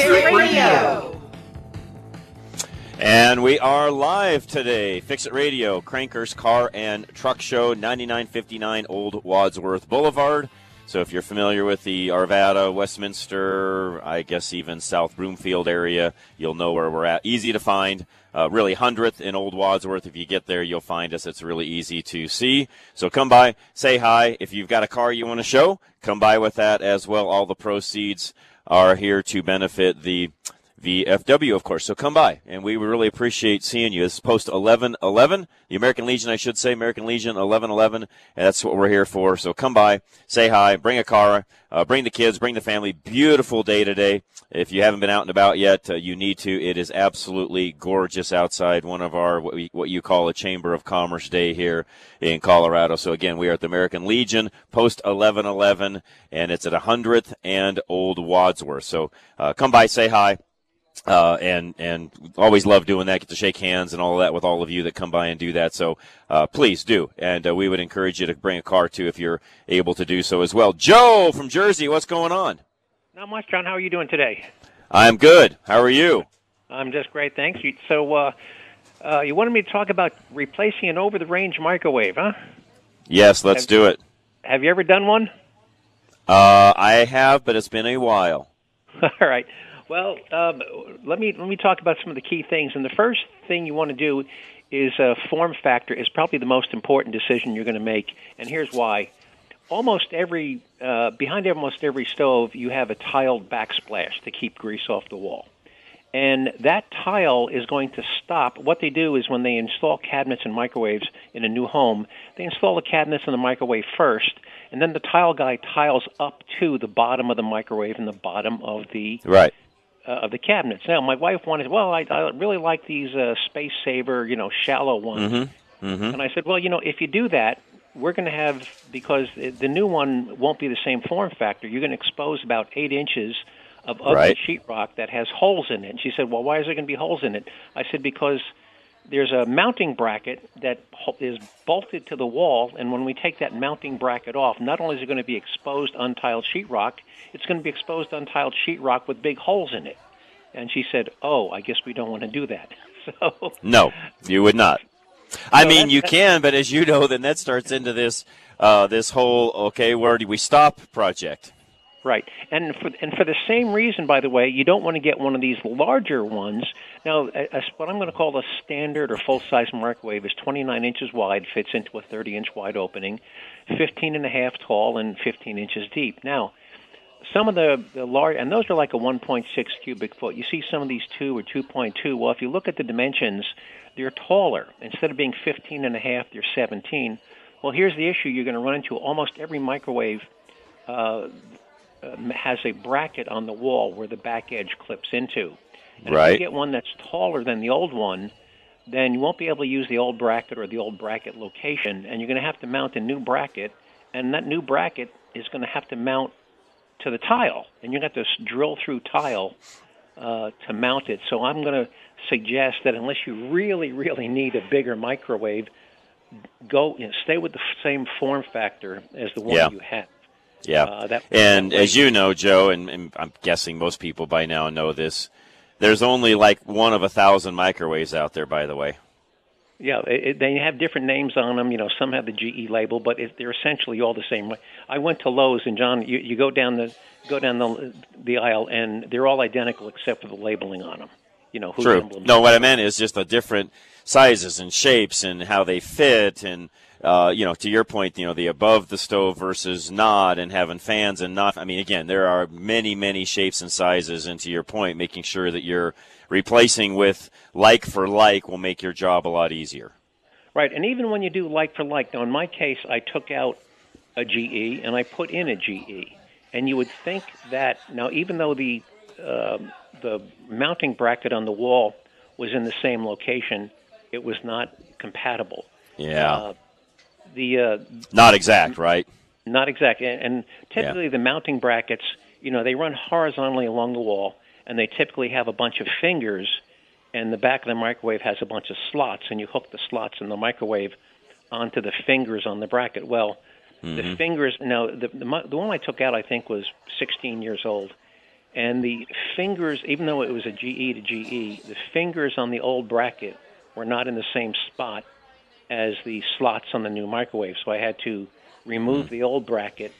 It Radio. And we are live today. Fix It Radio, Crankers Car and Truck Show, 9959 Old Wadsworth Boulevard. So if you're familiar with the Arvada, Westminster, I guess even South Broomfield area, you'll know where we're at. Easy to find. Uh, really, 100th in Old Wadsworth. If you get there, you'll find us. It's really easy to see. So come by, say hi. If you've got a car you want to show, come by with that as well. All the proceeds are here to benefit the VFW, of course. So come by, and we really appreciate seeing you. This is post 1111, the American Legion, I should say, American Legion 1111, and that's what we're here for. So come by, say hi, bring a car, uh, bring the kids, bring the family. Beautiful day today. If you haven't been out and about yet, uh, you need to. It is absolutely gorgeous outside. One of our what, we, what you call a Chamber of Commerce day here in Colorado. So again, we are at the American Legion, post 1111, and it's at 100th and Old Wadsworth. So uh, come by, say hi. Uh, and and always love doing that. Get to shake hands and all of that with all of you that come by and do that. So uh, please do, and uh, we would encourage you to bring a car too if you're able to do so as well. Joe from Jersey, what's going on? Not much, John. How are you doing today? I'm good. How are you? I'm just great, thanks. So, uh, uh, you wanted me to talk about replacing an over-the-range microwave, huh? Yes, let's do it. Have you ever done one? Uh, I have, but it's been a while. All right. Well, um, let me let me talk about some of the key things. And the first thing you want to do is uh, form factor is probably the most important decision you're going to make. And here's why: almost every uh, behind almost every stove, you have a tiled backsplash to keep grease off the wall. And that tile is going to stop. What they do is when they install cabinets and microwaves in a new home, they install the cabinets and the microwave first, and then the tile guy tiles up to the bottom of the microwave and the bottom of the Right. Uh, of the cabinets. Now, my wife wanted, well, I, I really like these uh, space saver, you know, shallow ones. Mm-hmm. Mm-hmm. And I said, well, you know, if you do that, we're going to have because the new one won't be the same form factor. You're going to expose about eight inches of ugly Right. sheetrock that has holes in it. And she said, well, why is there going to be holes in it? I said because there's a mounting bracket that is bolted to the wall, and when we take that mounting bracket off, not only is it going to be exposed untiled sheetrock, it's going to be exposed untiled sheetrock with big holes in it. And she said, "Oh, I guess we don't want to do that." So No, you would not. I So mean, you can, but as you know, then that starts into this uh, this whole okay, where do we stop project? Right, and for and for the same reason, by the way, you don't want to get one of these larger ones. Now, a, a- what I'm going to call a standard or full size microwave is 29 inches wide, fits into a 30 inch wide opening, 15 and a half tall, and 15 inches deep. Now, some of the, the large, and those are like a 1.6 cubic foot. You see some of these 2 or 2.2. Well, if you look at the dimensions, they're taller. Instead of being 15 and a half, they're 17. Well, here's the issue you're going to run into almost every microwave uh, um, has a bracket on the wall where the back edge clips into. And if you get one that's taller than the old one, then you won't be able to use the old bracket or the old bracket location, and you're going to have to mount a new bracket, and that new bracket is going to have to mount to the tile, and you're going to have to drill through tile uh, to mount it. So I'm going to suggest that unless you really, really need a bigger microwave, go you know, stay with the same form factor as the one Yeah. you have. Yeah, Uh, and as you know, Joe, and, and I'm guessing most people by now know this. There's only like one of a thousand microwaves out there, by the way. Yeah, it, they have different names on them. You know, some have the GE label, but it, they're essentially all the same. I went to Lowe's, and John, you, you go down the go down the the aisle, and they're all identical except for the labeling on them. You know, True. No, what I meant is just the different sizes and shapes and how they fit, and uh, you know, to your point, you know, the above the stove versus not, and having fans and not. I mean, again, there are many, many shapes and sizes, and to your point, making sure that you're replacing with like for like will make your job a lot easier. Right, and even when you do like for like, now in my case, I took out a GE and I put in a GE, and you would think that now, even though the uh, the mounting bracket on the wall was in the same location, it was not compatible. Yeah. Uh, the uh, Not exact, right? not exact, and, and typically the mounting brackets, you know, they run horizontally along the wall, and they typically have a bunch of fingers, and the back of the microwave has a bunch of slots, and you hook the slots in the microwave onto the fingers on the bracket. Well, the fingers. Now, the, the the one I took out, I think, was 16 years old, and the fingers, even though it was a GE to GE, the fingers on the old bracket were not in the same spot as the slots on the new microwave. So I had to remove hmm. the old bracket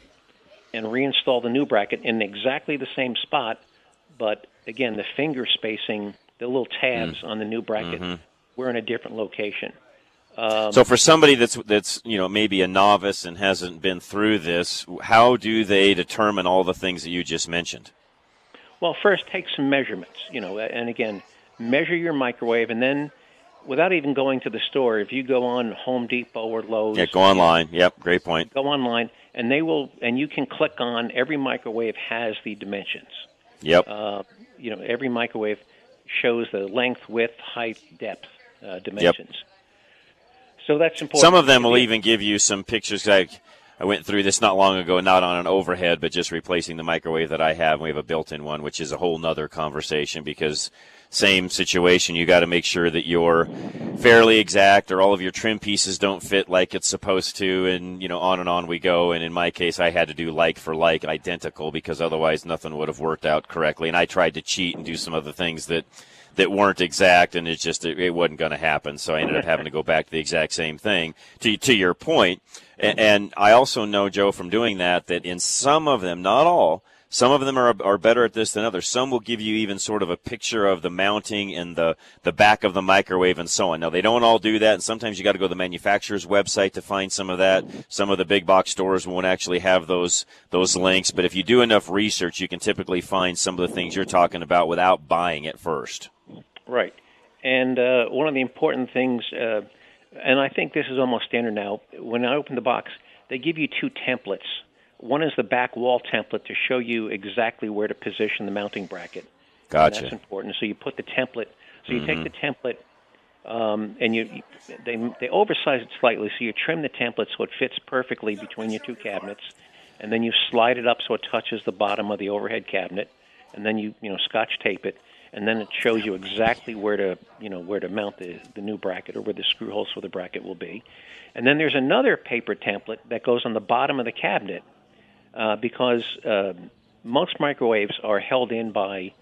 and reinstall the new bracket in exactly the same spot, but again, the finger spacing, the little tabs hmm. on the new bracket, mm-hmm. were in a different location. Um, So for somebody that's that's you know maybe a novice and hasn't been through this, how do they determine all the things that you just mentioned? Well, first take some measurements, you know, and again, measure your microwave, and then without even going to the store, if you go on Home Depot or Lowe's, Yeah, go online. Yep, great point. go online, and they will, and you can click on every microwave has the dimensions. Yep. Uh, you know, every microwave shows the length, width, height, depth uh, dimensions. So that's important. Some of them will even give you some pictures. Like I went through this not long ago, not on an overhead, but just replacing the microwave that I have. We have a built-in one, which is a whole nother conversation because same situation. You got to make sure that you're fairly exact, or all of your trim pieces don't fit like it's supposed to, and you know on and on we go. And in my case, I had to do like for like, identical, because otherwise nothing would have worked out correctly. And I tried to cheat and do some other things that that weren't exact, and it just it, it wasn't going to happen. So I ended up having to go back to the exact same thing. To to your point, and, and I also know Joe from doing that that in some of them, not all. Some of them are, are better at this than others. Some will give you even sort of a picture of the mounting and the, the back of the microwave and so on. Now, they don't all do that, and sometimes you got to go to the manufacturer's website to find some of that. Some of the big box stores won't actually have those, those links, but if you do enough research, you can typically find some of the things you're talking about without buying it first. Right. And uh, one of the important things, uh, and I think this is almost standard now, when I open the box, they give you two templates. One is the back wall template to show you exactly where to position the mounting bracket. And Gotcha. that's important. So you put the template. So you take the template, um, and you they they oversize it slightly. So you trim the template so it fits perfectly between your two cabinets, and then you slide it up so it touches the bottom of the overhead cabinet, and then you you know scotch tape it, and then it shows you exactly where to you know where to mount the the new bracket or where the screw holes for the bracket will be. And then there's another paper template that goes on the bottom of the cabinet uh, because uh, most microwaves are held in by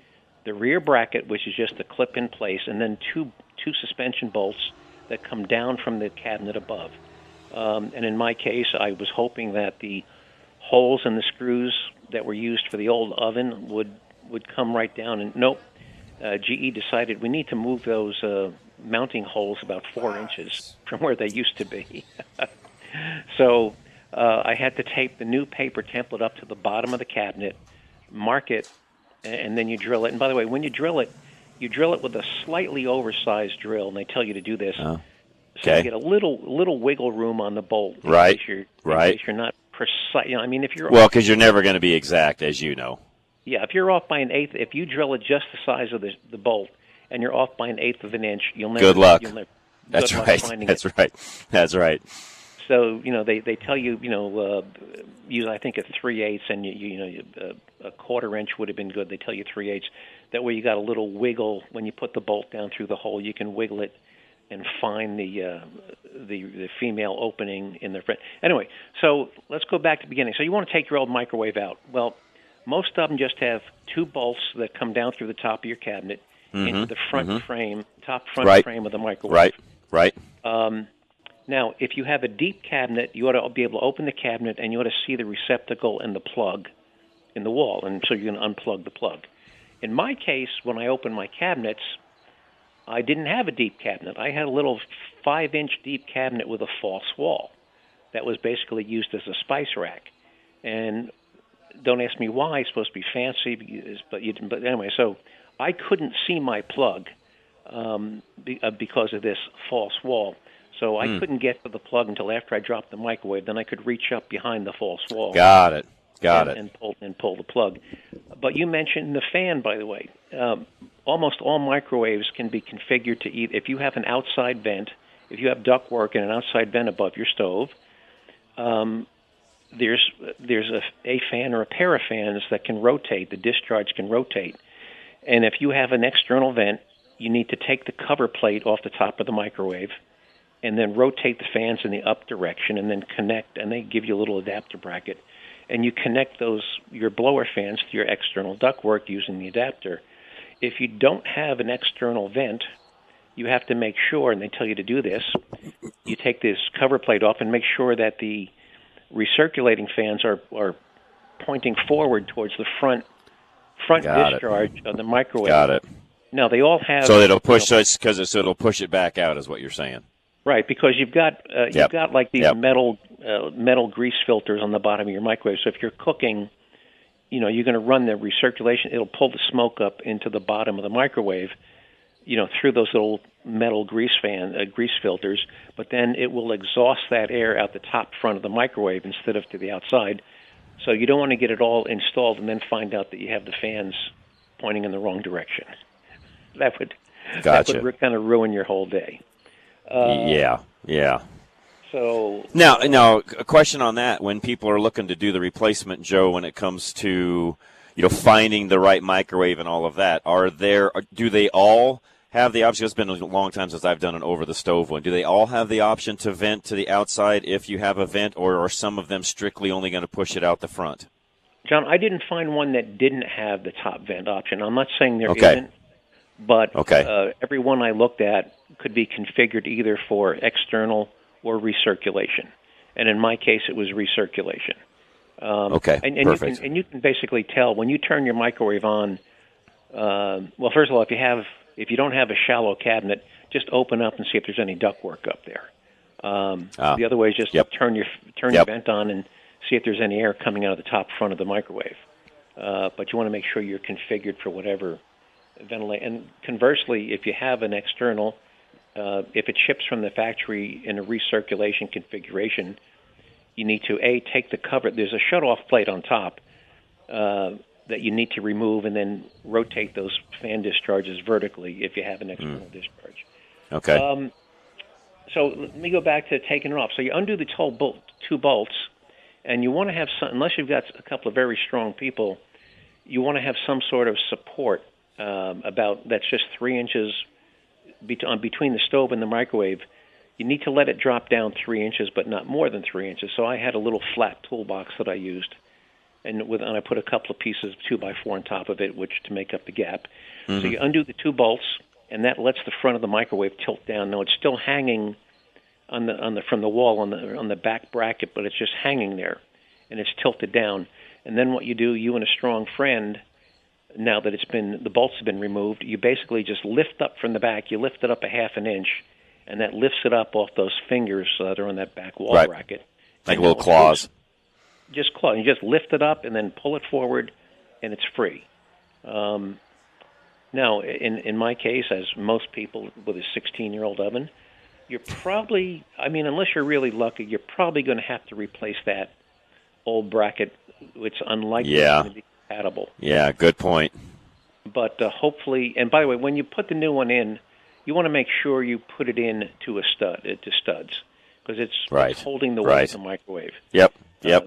the rear bracket, which is just a clip in place, and then two two suspension bolts that come down from the cabinet above. Um, and in my case, I was hoping that the holes in the screws that were used for the old oven would would come right down. And nope, uh, GE decided we need to move those uh, mounting holes about four inches from where they used to be. so uh, I had to tape the new paper template up to the bottom of the cabinet, mark it, and then you drill it. And by the way, when you drill it, you drill it with a slightly oversized drill, and they tell you to do this. So okay. you get a little little wiggle room on the bolt. Right, case you're, in right. case you're not precise. You know, I mean, if you're Well, because you're never going to be exact, as you know. yeah, if you're off by an eighth, if you drill it just the size of the the bolt, and you're off by an eighth of an inch, you'll never. Good luck. You'll never, That's good luck right. finding That's it. right. That's right. So you know they they tell you you know uh, use I think a three eighths and you you know a, a quarter inch would have been good. They tell you three eighths. That way you got a little wiggle when you put the bolt down through the hole. You can wiggle it and find the uh, the the female opening in the front. Anyway, so let's go back to the beginning. So you want to take your old microwave out. Well, most of them just have two bolts that come down through the top of your cabinet into the front frame, top front Mm-hmm. Right. frame of the microwave. Right. Right. Now, if you have a deep cabinet, you ought to be able to open the cabinet and you ought to see the receptacle and the plug in the wall, and so you can unplug the plug. In my case, when I opened my cabinets, I didn't have a deep cabinet. I had a little five inch deep cabinet with a false wall that was basically used as a spice rack. And don't ask me why. It's supposed to be fancy, but you, but anyway, so I couldn't see my plug um, uh, because of this false wall. So I couldn't get to the plug until after I dropped the microwave. Then I could reach up behind the false wall Got it. Got and, it. and pull and pull the plug. but you mentioned the fan, by the way. Um, almost all microwaves can be configured to either if you have an outside vent, if you have ductwork and an outside vent above your stove. Um, there's there's a, a fan or a pair of fans that can rotate. The discharge can rotate, and if you have an external vent, you need to take the cover plate off the top of the microwave, and then rotate the fans in the up direction, and then connect. And they give you a little adapter bracket, and you connect those your blower fans to your external ductwork using the adapter. If you don't have an external vent, you have to make sure, and they tell you to do this. You take this cover plate off and make sure that the recirculating fans are are pointing forward towards the front front Got it. discharge of the microwave. Got it. Now they all have So it'll push. you So it's because so it'll push it back out, is what you're saying. Right because you've got uh, you've Yep. got like these Yep. metal uh, metal grease filters on the bottom of your microwave. So if you're cooking, you know you're going to run the recirculation. It'll pull the smoke up into the bottom of the microwave. You know through those little metal grease fan uh, grease filters, but then it will exhaust that air out the top front of the microwave instead of to the outside. So you don't want to get it all installed and then find out that you have the fans pointing in the wrong direction. That would that would kind of ruin your whole day. Yeah. Yeah. So Now, now, a question on that: When people are looking to do the replacement, Joe, when it comes to you know finding the right microwave and all of that, are there? Do they all have the option? It's been a long time since I've done an over the stove one. Do they all have the option to vent to the outside if you have a vent, or are some of them strictly only going to push it out the front? John, I didn't find one that didn't have the top vent option. I'm not saying there Okay. not but Okay. uh, every one I looked at could be configured either for external or recirculation. And in my case, it was recirculation. Um, Okay, and, and you perfect. can and you can basically tell when you turn your microwave on. Um, well, first of all, if you have if you don't have a shallow cabinet, just open up and see if there's any ductwork up there. Um, Ah, the other way is just yep. turn your turn Yep. your vent on and see if there's any air coming out of the top front of the microwave. Uh, but you want to make sure you're configured for whatever ventilate. And conversely, if you have an external, uh, if it ships from the factory in a recirculation configuration, you need to a take the cover. There's a shut-off plate on top uh, that you need to remove, and then rotate those fan discharges vertically if you have an external discharge. Okay. Um, so let me go back to taking it off. So you undo the two, bolt, two bolts, and you want to have some, unless you've got a couple of very strong people, you want to have some sort of support um, about that's just three inches on between the stove and the microwave. You need to let it drop down three inches, but not more than three inches. So I had a little flat toolbox that I used, and with and I put a couple of pieces of two by four on top of it, which to make up the gap. So mm-hmm. you undo the two bolts, and that lets the front of the microwave tilt down. Now it's still hanging on the on the from the wall on the on the back bracket, but it's just hanging there, and it's tilted down. And then what you do, you and a strong friend, now that it's been the bolts have been removed, you basically just lift up from the back. You lift it up a half an inch, and that lifts it up off those fingers that are on that back wall Right. bracket. like little claws. just claw. You just lift it up and then pull it forward, and it's free. Um, now, in in my case, as most people with a 16 year old oven, you're probably, I mean, unless you're really lucky, you're probably going to have to replace that old bracket. It's unlikely Yeah. to be compatible. Yeah. Good point. But uh, hopefully, and by the way, when you put the new one in, you want to make sure you put it in to a stud, uh, to studs, because it's, Right. it's holding the weight Right. of the microwave Yep. Yep. Uh,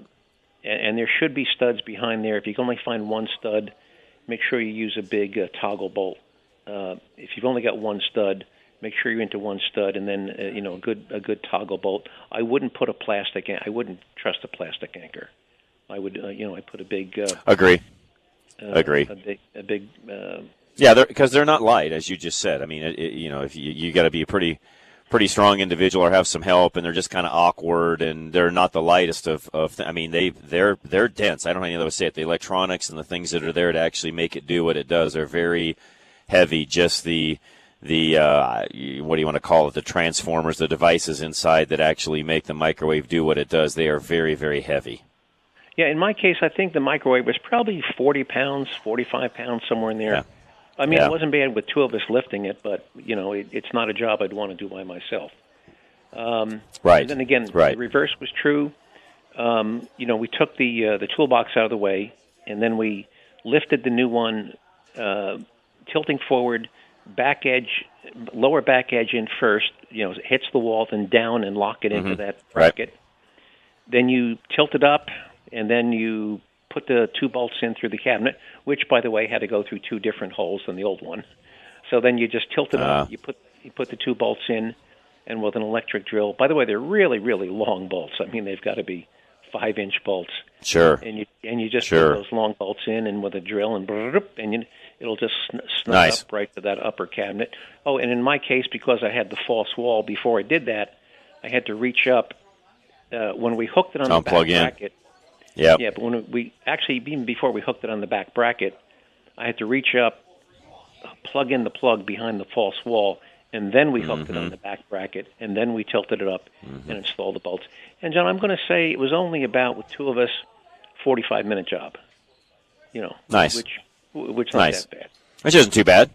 and, and there should be studs behind there. If you can only find one stud, make sure you use a big uh, toggle bolt. Uh, if you've only got one stud, make sure you're into one stud, and then uh, you know a good a good toggle bolt. I wouldn't put a plastic. an- I wouldn't trust a plastic anchor. I would uh, you know I put a big uh, Agree. uh, Agree. a big a big uh, Yeah, because they're, not light, as you just said. I mean, it, it, you know, if you you got to be a pretty pretty strong individual or have some help, and they're just kind of awkward, and they're not the lightest of. of th- I mean, they they're they're dense. I don't know any other way to say it. The electronics and the things that are there to actually make it do what it does are very heavy. Just the the uh, what do you want to call it? The transformers, the devices inside that actually make the microwave do what it does. They are very very heavy. Yeah. In my case, I think the microwave was probably 40 pounds, 45 pounds, somewhere in there. Yeah. I mean, Yeah. it wasn't bad with two of us lifting it, but you know, it, it's not a job I'd want to do by myself. Um, Right. And then again, Right. the reverse was true. Um, you know, we took the uh, the toolbox out of the way, and then we lifted the new one, uh, tilting forward, back edge, lower back edge in first. You know, hits the wall, then down and lock it into that bracket. Then you tilt it up, and then you put the two bolts in through the cabinet, which, by the way, had to go through two different holes than the old one. So then you just tilt it Ah. up. You put you put the two bolts in, and with an electric drill. By the way, they're really really long bolts. I mean, they've got to be five inch bolts Sure. and you and you just Sure. put those long bolts in and with a drill and and you, it'll just sn- snug Nice. up right to that upper cabinet. Oh, and in my case, because I had the false wall before I did that, I had to reach up uh, when we hooked it on the back Unplug in. bracket. Yep. Yeah, but when we actually even before we hooked it on the back bracket, I had to reach up, plug in the plug behind the false wall, and then we hooked it Mm-hmm. on the back bracket, and then we tilted it up and installed the bolts. And John, I'm going to say it was only about with two of us, 45 minute job. You know, Nice. which which not Nice. that bad. Which isn't too bad.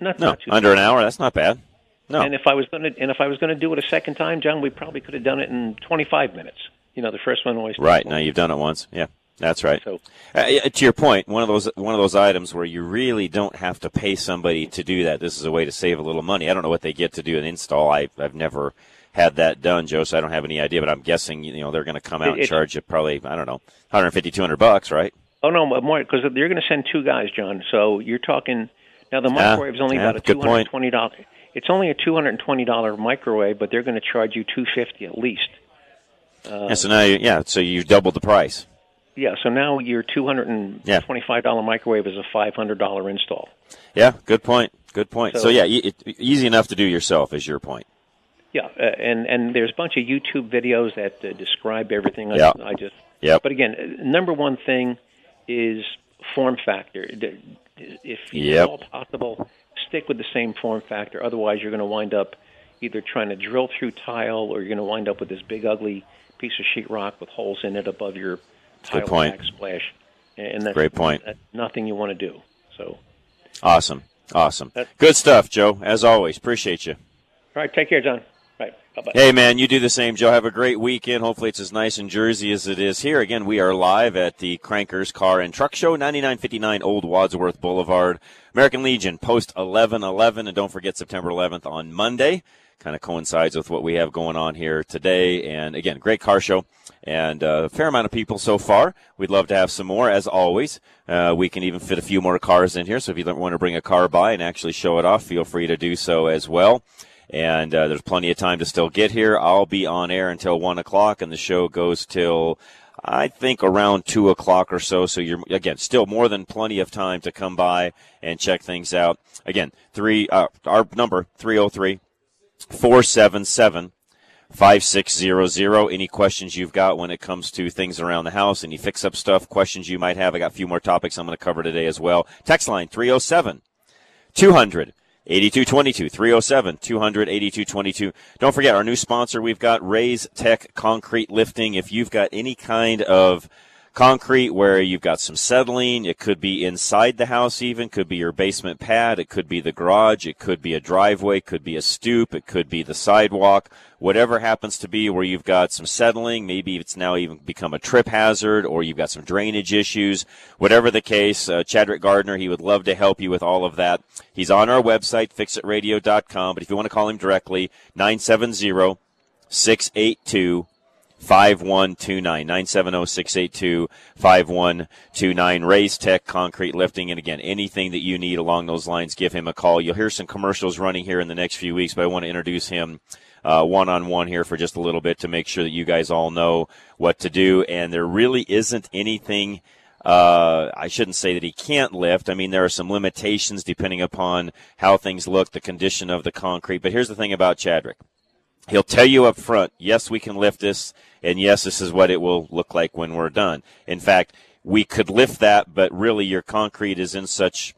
Not, No, not too under an hour. That's not bad. No. And if I was going to and if I was going to do it a second time, John, we probably could have done it in 25 minutes. You know, the first one always Right now, you've done it once. Yeah, that's right. So Uh, to your point, one of those one of those items where you really don't have to pay somebody to do that. This is a way to save a little money. I don't know what they get to do an install. I, I've never had that done, Joe, so I don't have any idea. But I'm guessing you know they're going to come out It- and charge you probably I don't know 150, 200 bucks, right? Oh no, more because you're going to send two guys, John. So you're talking now. The microwave is only yeah, about a two hundred twenty dollars. It's only a two hundred and twenty dollar microwave, but they're going to charge you two fifty at least. Uh, yeah, so now you, yeah, so you doubled the price. Yeah, so now your two hundred and twenty-five dollar microwave is a five hundred dollar install. Yeah, good point. Good point. So, So- yeah, it, easy enough to do yourself is your point. Yeah, uh, and and there's a bunch of YouTube videos that uh, describe everything. I, Yeah. I just. Yep. But again, uh, number one thing is form factor. If Yep. at all possible, stick with the same form factor. Otherwise, you're going to wind up either trying to drill through tile, or you're going to wind up with this big ugly piece of sheetrock with holes in it above your tile point. backsplash. And that's Great point. That's nothing you want to do. So, Awesome, awesome, That- good stuff, Joe. As always, appreciate you. all right, take care, John. Right, bye bye. Hey, man, you do the same, Joe. Have a great weekend. Hopefully, it's as nice in Jersey as it is here. Again, we are live at the Crankers Car and Truck Show, 9959 Old Wadsworth Boulevard. American Legion, post 1111. And don't forget September 11th on Monday. Kind of coincides with what we have going on here today. And again, great car show and uh, a fair amount of people so far. We'd love to have some more, as always. Uh, we can even fit a few more cars in here. So if you want to bring a car by and actually show it off, feel free to do so as well and uh, there's plenty of time to still get here. I'll be on air until one o'clock, and the show goes till I think around two o'clock or so. So you're again still more than plenty of time to come by and check things out. Again, three uh, our number 303 477 5600. Any questions you've got when it comes to things around the house, any fix up stuff, questions you might have. I got a few more topics I'm going to cover today as well. Text line 307 200 8222 307 200 8222. Don't forget our new sponsor. We've got Raise Tech Concrete Lifting. If you've got any kind of concrete where you've got some settling, it could be inside the house even, could be your basement pad, it could be the garage, it could be a driveway, it could be a stoop, it could be the sidewalk, whatever happens to be where you've got some settling, maybe it's now even become a trip hazard or you've got some drainage issues, whatever the case, uh, Chadrick Gardner, he would love to help you with all of that. He's on our website, fixitradio.com, but if you want to call him directly, 970 682 5129 970 682 5129 Raise Tech Concrete Lifting. And again, anything that you need along those lines, give him a call. You'll hear some commercials running here in the next few weeks, but I want to introduce him one on one here for just a little bit to make sure that you guys all know what to do. And there really isn't anything. Uh, I shouldn't say that he can't lift. I mean, there are some limitations depending upon how things look, the condition of the concrete. But here's the thing about Chadrick. He'll tell you up front, yes, we can lift this, and yes, this is what it will look like when we're done. In fact, we could lift that, but really your concrete is in such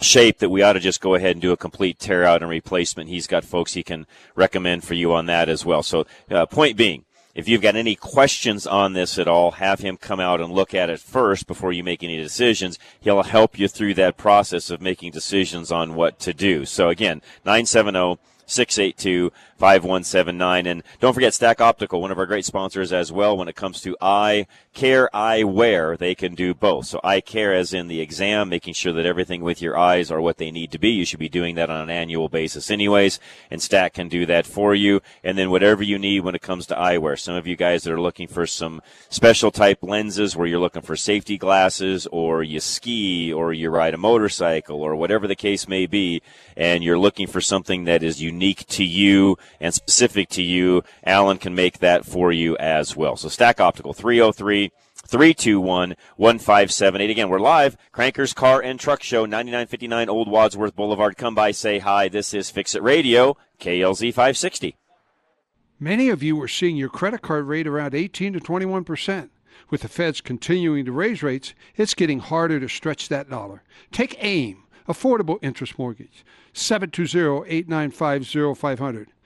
shape that we ought to just go ahead and do a complete tear out and replacement. He's got folks he can recommend for you on that as well. So, uh, point being, if you've got any questions on this at all, have him come out and look at it first before you make any decisions. He'll help you through that process of making decisions on what to do. So again, 970 682 5179. And don't forget Stack Optical, one of our great sponsors as well when it comes to eye care, eye wear. They can do both. So eye care as in the exam, making sure that everything with your eyes are what they need to be. You should be doing that on an annual basis anyways. And Stack can do that for you. And then whatever you need when it comes to eyewear. Some of you guys that are looking for some special type lenses where you're looking for safety glasses or you ski or you ride a motorcycle or whatever the case may be. And you're looking for something that is unique to you and specific to you, Alan can make that for you as well. So Stack Optical 303 321 1578. Again, we're live. Crankers Car and Truck Show, 9959 Old Wadsworth Boulevard. Come by, say hi. This is Fix It Radio, KLZ 560. Many of you are seeing your credit card rate around 18 to 21 percent. With the feds continuing to raise rates, it's getting harder to stretch that dollar. Take AIM, Affordable Interest Mortgage, 720-895-0500.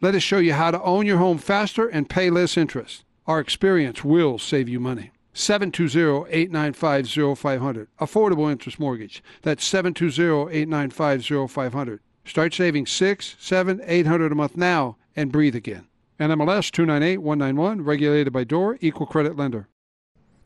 Let us show you how to own your home faster and pay less interest. Our experience will save you money. 720-895-0500. Affordable interest mortgage. That's 720-895-0500. Start saving six, seven, eight hundred a month now and breathe again. NMLS 298191, regulated by DOR, equal credit lender.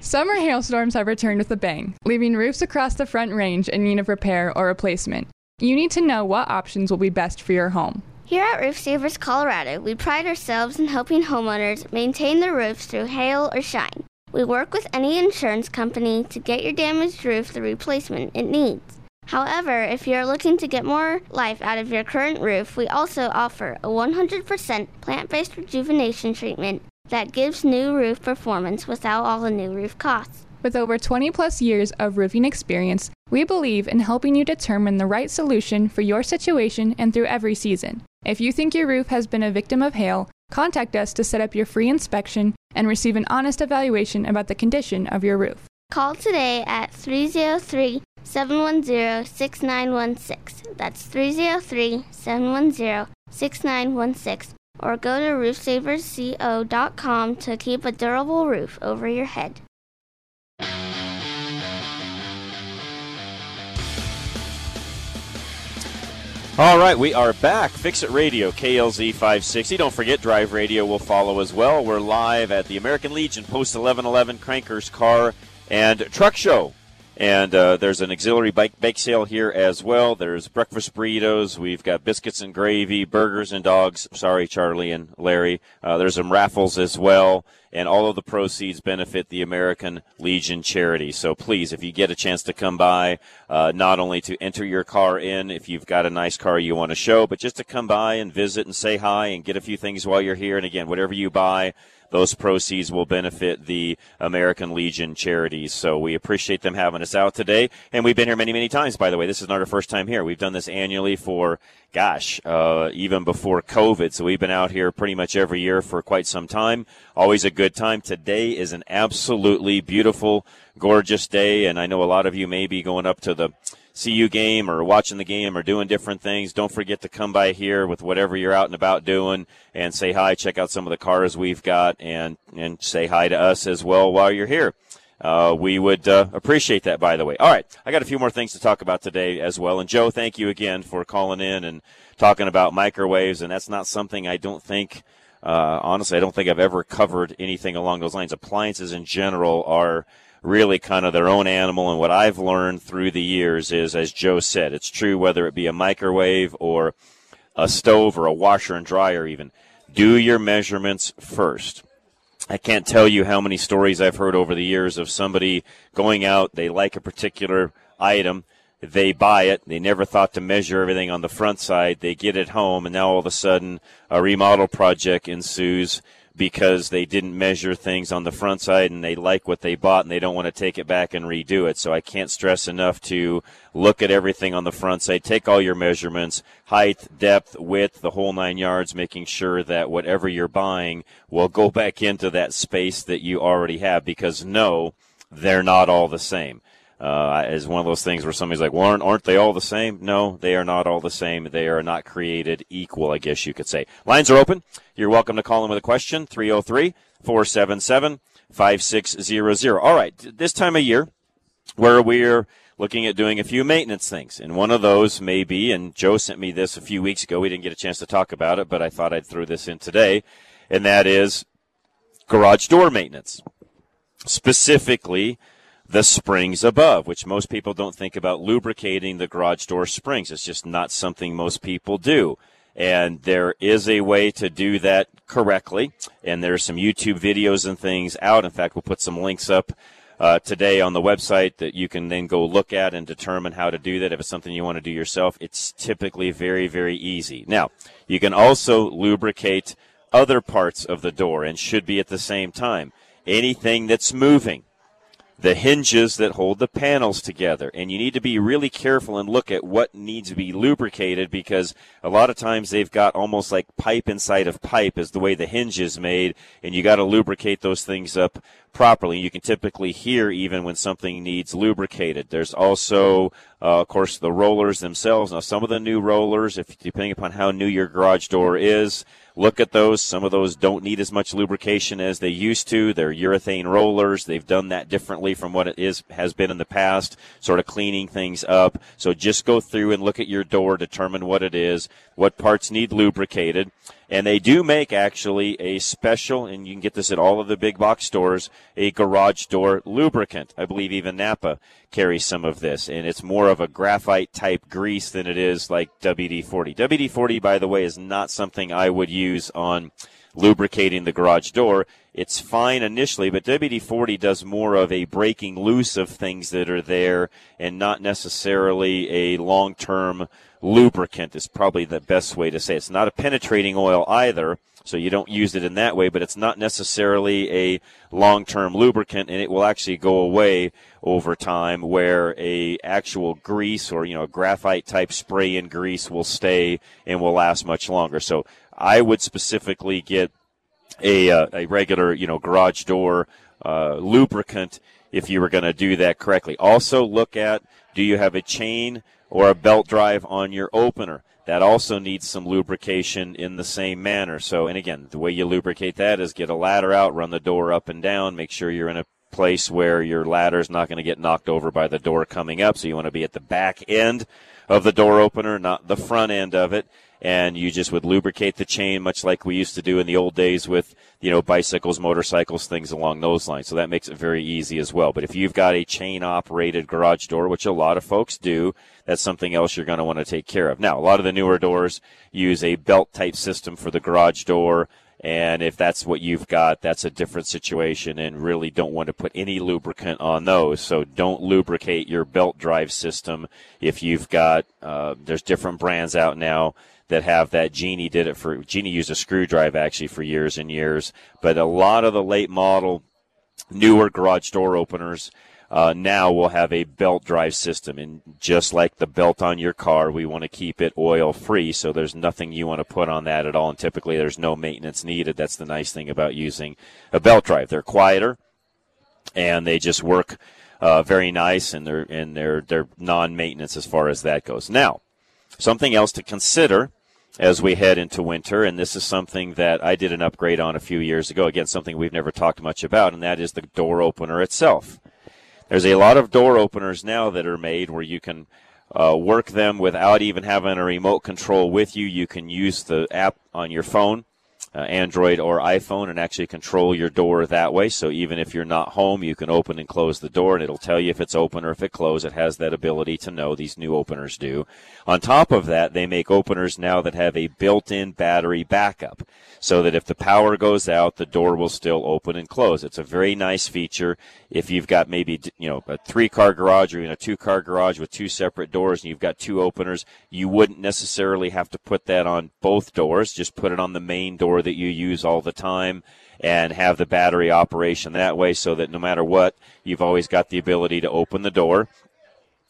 Summer hailstorms have returned with a bang, leaving roofs across the Front Range in need of repair or replacement. You need to know what options will be best for your home. Here at Roof Savers Colorado, we pride ourselves in helping homeowners maintain their roofs through hail or shine. We work with any insurance company to get your damaged roof the replacement it needs. However, if you're looking to get more life out of your current roof, we also offer a 100% plant based rejuvenation treatment that gives new roof performance without all the new roof costs. With over 20 plus years of roofing experience, we believe in helping you determine the right solution for your situation and through every season. If you think your roof has been a victim of hail, contact us to set up your free inspection and receive an honest evaluation about the condition of your roof. Call today at 303 710 6916. That's 303 710 6916 or go to roofsaversco.com to keep a durable roof over your head. All right, we are back. Fix It Radio, KLZ 560. Don't forget, Drive Radio will follow as well. We're live at the American Legion Post 1111 Crankers Car and Truck Show. And uh, there's an auxiliary bike bake sale here as well. There's breakfast burritos. We've got biscuits and gravy, burgers and dogs. Sorry, Charlie and Larry. Uh, there's some raffles as well and all of the proceeds benefit the American Legion charity. So please, if you get a chance to come by, uh, not only to enter your car in if you've got a nice car you want to show, but just to come by and visit and say hi and get a few things while you're here. And again, whatever you buy, those proceeds will benefit the American Legion charities. So we appreciate them having us out today. And we've been here many, many times, by the way. This is not our first time here. We've done this annually for, gosh, uh, even before COVID. So we've been out here pretty much every year for quite some time. Always a good time. Today is an absolutely beautiful, gorgeous day. And I know a lot of you may be going up to the CU game or watching the game or doing different things, don't forget to come by here with whatever you're out and about doing and say hi. Check out some of the cars we've got and, and say hi to us as well while you're here. Uh, we would uh, appreciate that, by the way. All right, I got a few more things to talk about today as well. And Joe, thank you again for calling in and talking about microwaves. And that's not something I don't think, uh, honestly, I don't think I've ever covered anything along those lines. Appliances in general are really kind of their own animal. And what I've learned through the years is, as Joe said, it's true whether it be a microwave or a stove or a washer and dryer, even. Do your measurements first. I can't tell you how many stories I've heard over the years of somebody going out, they like a particular item, they buy it, they never thought to measure everything on the front side, they get it home, and now all of a sudden a remodel project ensues because they didn't measure things on the front side and they like what they bought and they don't want to take it back and redo it. So I can't stress enough to look at everything on the front side, take all your measurements, height, depth, width, the whole nine yards, making sure that whatever you're buying will go back into that space that you already have because no, they're not all the same uh, is one of those things where somebody's like, well, aren't, aren't they all the same? No, they are not all the same. They are not created equal, I guess you could say. Lines are open. You're welcome to call in with a question, 303 477 5600. All right, this time of year where we're looking at doing a few maintenance things. And one of those may be, and Joe sent me this a few weeks ago. We didn't get a chance to talk about it, but I thought I'd throw this in today. And that is garage door maintenance. Specifically, the springs above, which most people don't think about lubricating the garage door springs. It's just not something most people do. And there is a way to do that correctly. And there's some YouTube videos and things out. In fact, we'll put some links up uh, today on the website that you can then go look at and determine how to do that. If it's something you want to do yourself, it's typically very, very easy. Now, you can also lubricate other parts of the door and should be at the same time. Anything that's moving the hinges that hold the panels together. And you need to be really careful and look at what needs to be lubricated because a lot of times they've got almost like pipe inside of pipe is the way the hinge is made. And you got to lubricate those things up properly. You can typically hear even when something needs lubricated. There's also, uh, of course, the rollers themselves. Now, some of the new rollers, if depending upon how new your garage door is, look at those. Some of those don't need as much lubrication as they used to. They're urethane rollers. They've done that differently from what it is has been in the past, sort of cleaning things up. So just go through and look at your door, determine what it is, what parts need lubricated. And they do make actually a special, and you can get this at all of the big box stores, a garage door lubricant. I believe even Napa carries some of this, and it's more of a graphite type grease than it is like WD 40. WD 40, by the way, is not something I would use on lubricating the garage door. It's fine initially, but WD 40 does more of a breaking loose of things that are there and not necessarily a long term lubricant is probably the best way to say it. It's not a penetrating oil either, so you don't use it in that way, but it's not necessarily a long-term lubricant and it will actually go away over time where a actual grease or, you know, graphite type spray in grease will stay and will last much longer. So I would specifically get a, uh, a regular, you know, garage door uh, lubricant if you were going to do that correctly. Also look at do you have a chain or a belt drive on your opener. That also needs some lubrication in the same manner. So, and again, the way you lubricate that is get a ladder out, run the door up and down, make sure you're in a place where your ladder is not going to get knocked over by the door coming up. So you want to be at the back end of the door opener, not the front end of it. And you just would lubricate the chain, much like we used to do in the old days with, you know, bicycles, motorcycles, things along those lines. So that makes it very easy as well. But if you've got a chain operated garage door, which a lot of folks do, that's something else you're going to want to take care of. Now, a lot of the newer doors use a belt type system for the garage door. And if that's what you've got, that's a different situation and really don't want to put any lubricant on those. So don't lubricate your belt drive system if you've got, uh, there's different brands out now that have that. Genie did it for, Genie used a screwdriver actually for years and years. But a lot of the late model, newer garage door openers, uh, now we'll have a belt drive system. And just like the belt on your car, we want to keep it oil free. So there's nothing you want to put on that at all. And typically there's no maintenance needed. That's the nice thing about using a belt drive. They're quieter and they just work uh, very nice and they're, and they're, they're non maintenance as far as that goes. Now, something else to consider as we head into winter. And this is something that I did an upgrade on a few years ago. Again, something we've never talked much about, and that is the door opener itself. There's a lot of door openers now that are made where you can uh, work them without even having a remote control with you. You can use the app on your phone uh, Android or iPhone and actually control your door that way. So even if you're not home, you can open and close the door and it'll tell you if it's open or if it closed. It has that ability to know. These new openers do. On top of that, they make openers now that have a built-in battery backup so that if the power goes out, the door will still open and close. It's a very nice feature. If you've got maybe, you know, a three car garage or even a two car garage with two separate doors and you've got two openers, you wouldn't necessarily have to put that on both doors. Just put it on the main door that you use all the time and have the battery operation that way so that no matter what, you've always got the ability to open the door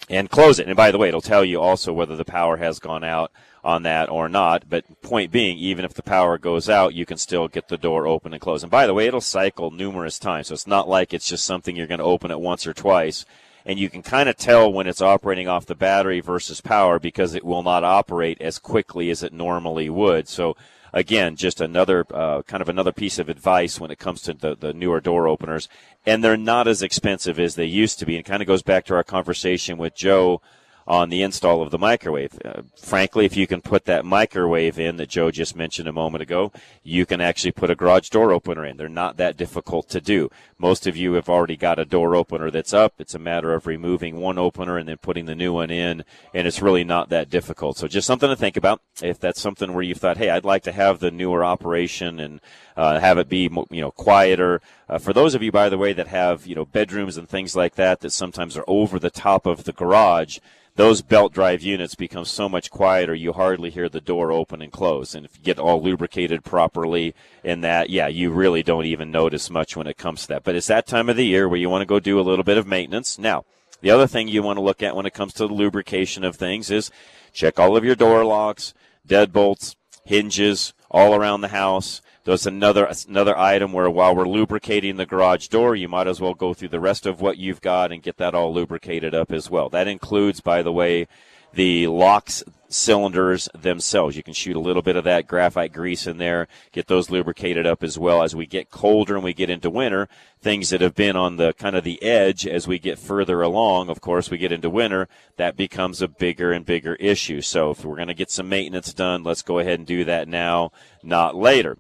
and close it. And by the way, it'll tell you also whether the power has gone out on that or not. But point being, even if the power goes out, you can still get the door open and close. And by the way, it'll cycle numerous times. So it's not like it's just something you're going to open it once or twice. And you can kind of tell when it's operating off the battery versus power because it will not operate as quickly as it normally would. So again, just another uh, kind of another piece of advice when it comes to the, the newer door openers. And they're not as expensive as they used to be. And kind of goes back to our conversation with Joe on the install of the microwave. Uh, frankly, if you can put that microwave in that Joe just mentioned a moment ago, you can actually put a garage door opener in. They're not that difficult to do. Most of you have already got a door opener that's up. It's a matter of removing one opener and then putting the new one in, and it's really not that difficult. So just something to think about. If that's something where you thought, hey, I'd like to have the newer operation and uh, have it be you know quieter. Uh, for those of you, by the way, that have you know bedrooms and things like that that sometimes are over the top of the garage, those belt drive units become so much quieter you hardly hear the door open and close and if you get all lubricated properly in that yeah you really don't even notice much when it comes to that but it's that time of the year where you want to go do a little bit of maintenance now the other thing you want to look at when it comes to the lubrication of things is check all of your door locks deadbolts hinges all around the house there's another another item where while we're lubricating the garage door, you might as well go through the rest of what you've got and get that all lubricated up as well. That includes, by the way, the locks cylinders themselves. You can shoot a little bit of that graphite grease in there, get those lubricated up as well. As we get colder and we get into winter, things that have been on the kind of the edge as we get further along, of course, we get into winter, that becomes a bigger and bigger issue. So if we're going to get some maintenance done, let's go ahead and do that now, not later.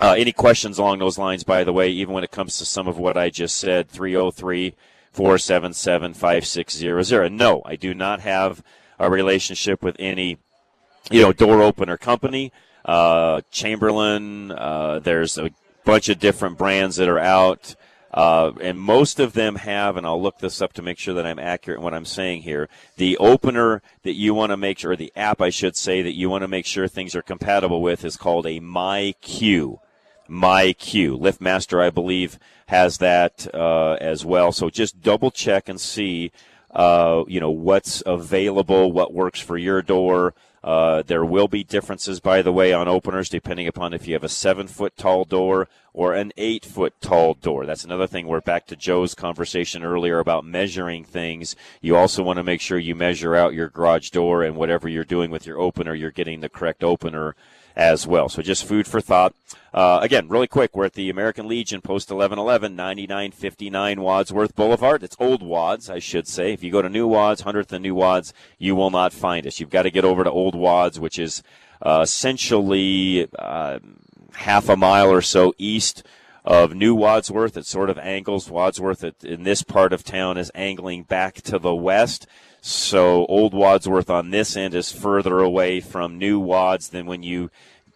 Uh, any questions along those lines, by the way, even when it comes to some of what I just said, 303 477 5600. No, I do not have a relationship with any, you know, door opener company. Uh, Chamberlain, uh, there's a bunch of different brands that are out. Uh, and most of them have, and I'll look this up to make sure that I'm accurate in what I'm saying here. The opener that you want to make sure, or the app, I should say, that you want to make sure things are compatible with is called a MyQ. MyQ. LiftMaster, I believe, has that uh, as well. So just double check and see, uh, you know, what's available, what works for your door. Uh, there will be differences, by the way, on openers depending upon if you have a seven foot tall door or an eight foot tall door. That's another thing. We're back to Joe's conversation earlier about measuring things. You also want to make sure you measure out your garage door and whatever you're doing with your opener, you're getting the correct opener as well. So just food for thought. Uh, again, really quick, we're at the American Legion, Post 1111, 9959 Wadsworth Boulevard. It's Old Wads, I should say. If you go to New Wads, 100th and New Wads, you will not find us. You've got to get over to Old Wads, which is uh, essentially uh, half a mile or so east of New Wadsworth. It sort of angles. Wadsworth in this part of town is angling back to the west. So Old Wadsworth on this end is further away from New Wads than when you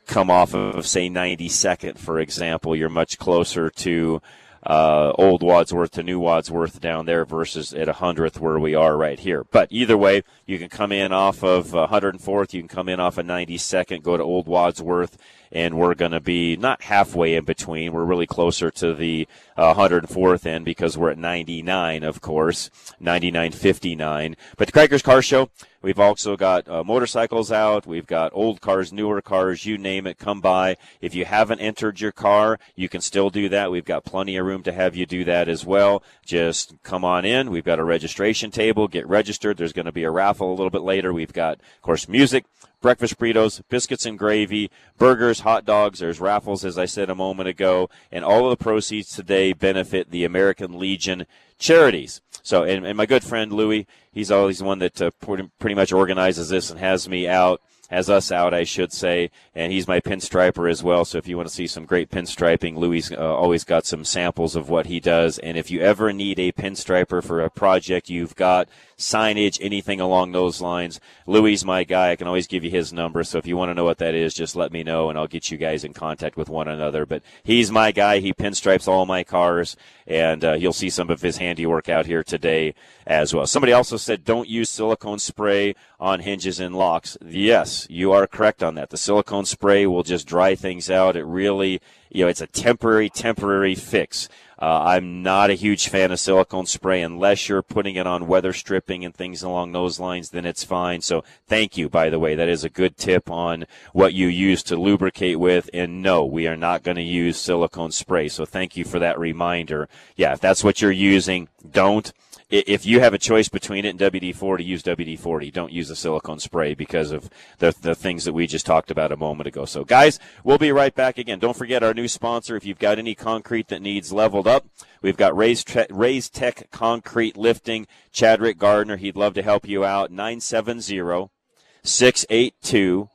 come off of, say, 92nd, for example, you're much closer to uh, Old Wadsworth to New Wadsworth down there versus at a 100th where we are right here. But either way, you can come in off of 104th, you can come in off of 92nd, go to Old Wadsworth, and we're going to be not halfway in between. We're really closer to the uh, 104th end because we're at 99, of course, 99.59. But the Crankers Car Show, We've also got uh, motorcycles out. We've got old cars, newer cars, you name it. Come by. If you haven't entered your car, you can still do that. We've got plenty of room to have you do that as well. Just come on in. We've got a registration table. Get registered. There's going to be a raffle a little bit later. We've got, of course, music, breakfast burritos, biscuits and gravy, burgers, hot dogs. There's raffles, as I said a moment ago, and all of the proceeds today benefit the American Legion charities. So, and, and my good friend Louie, he's always the one that uh, pretty much organizes this and has me out has us out, I should say, and he's my pinstriper as well. So if you want to see some great pinstriping, Louis uh, always got some samples of what he does. And if you ever need a pinstriper for a project you've got, signage, anything along those lines, Louis my guy. I can always give you his number. So if you want to know what that is, just let me know and I'll get you guys in contact with one another. But he's my guy. He pinstripes all my cars and uh, you'll see some of his handiwork out here today as well. Somebody also said don't use silicone spray on hinges and locks. Yes, you are correct on that. The silicone spray will just dry things out. It really, you know, it's a temporary, temporary fix. Uh, I'm not a huge fan of silicone spray unless you're putting it on weather stripping and things along those lines, then it's fine. So thank you, by the way. That is a good tip on what you use to lubricate with. And no, we are not going to use silicone spray. So thank you for that reminder. Yeah, if that's what you're using, don't if you have a choice between it and WD-40, use WD-40. Don't use the silicone spray because of the, the things that we just talked about a moment ago. So, guys, we'll be right back again. Don't forget our new sponsor. If you've got any concrete that needs leveled up, we've got Raise, Raise Tech Concrete Lifting. Chadrick Gardner, he'd love to help you out. 970 682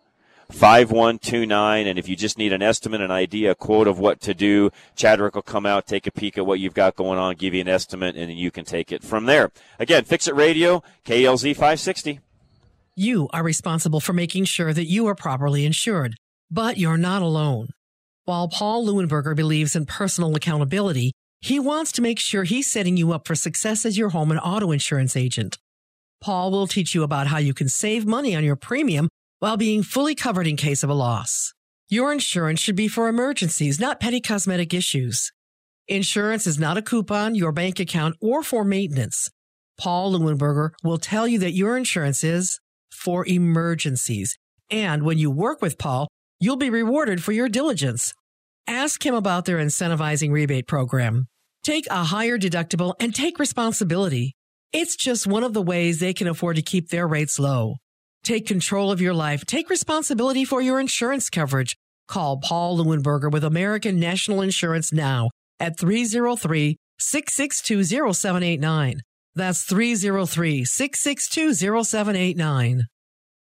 5129. And if you just need an estimate, an idea, a quote of what to do, Chadrick will come out, take a peek at what you've got going on, give you an estimate, and then you can take it from there. Again, Fix It Radio, KLZ 560. You are responsible for making sure that you are properly insured, but you're not alone. While Paul Leuenberger believes in personal accountability, he wants to make sure he's setting you up for success as your home and auto insurance agent. Paul will teach you about how you can save money on your premium while being fully covered in case of a loss. Your insurance should be for emergencies, not petty cosmetic issues. Insurance is not a coupon, your bank account, or for maintenance. Paul Leuenberger will tell you that your insurance is for emergencies. And when you work with Paul, you'll be rewarded for your diligence. Ask him about their incentivizing rebate program. Take a higher deductible and take responsibility. It's just one of the ways they can afford to keep their rates low. Take control of your life. Take responsibility for your insurance coverage. Call Paul Leuenberger with American National Insurance now at 303 662 0789. That's 303 662 0789.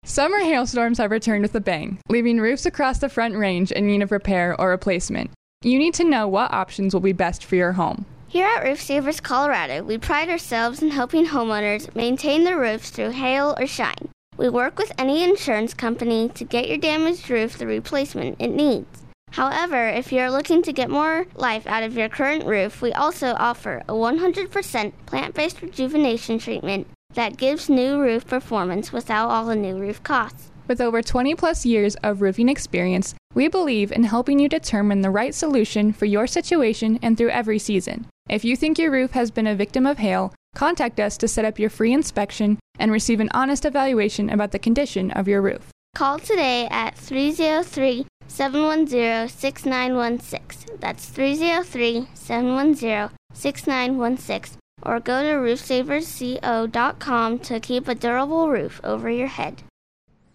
Summer hailstorms have returned with a bang, leaving roofs across the front range in need of repair or replacement. You need to know what options will be best for your home. Here at Roof Savers Colorado, we pride ourselves in helping homeowners maintain their roofs through hail or shine. We work with any insurance company to get your damaged roof the replacement it needs. However, if you're looking to get more life out of your current roof, we also offer a 100% plant based rejuvenation treatment that gives new roof performance without all the new roof costs. With over 20 plus years of roofing experience, we believe in helping you determine the right solution for your situation and through every season. If you think your roof has been a victim of hail, contact us to set up your free inspection and receive an honest evaluation about the condition of your roof. Call today at 303 710 6916. That's 303 710 6916. Or go to roofsaversco.com to keep a durable roof over your head.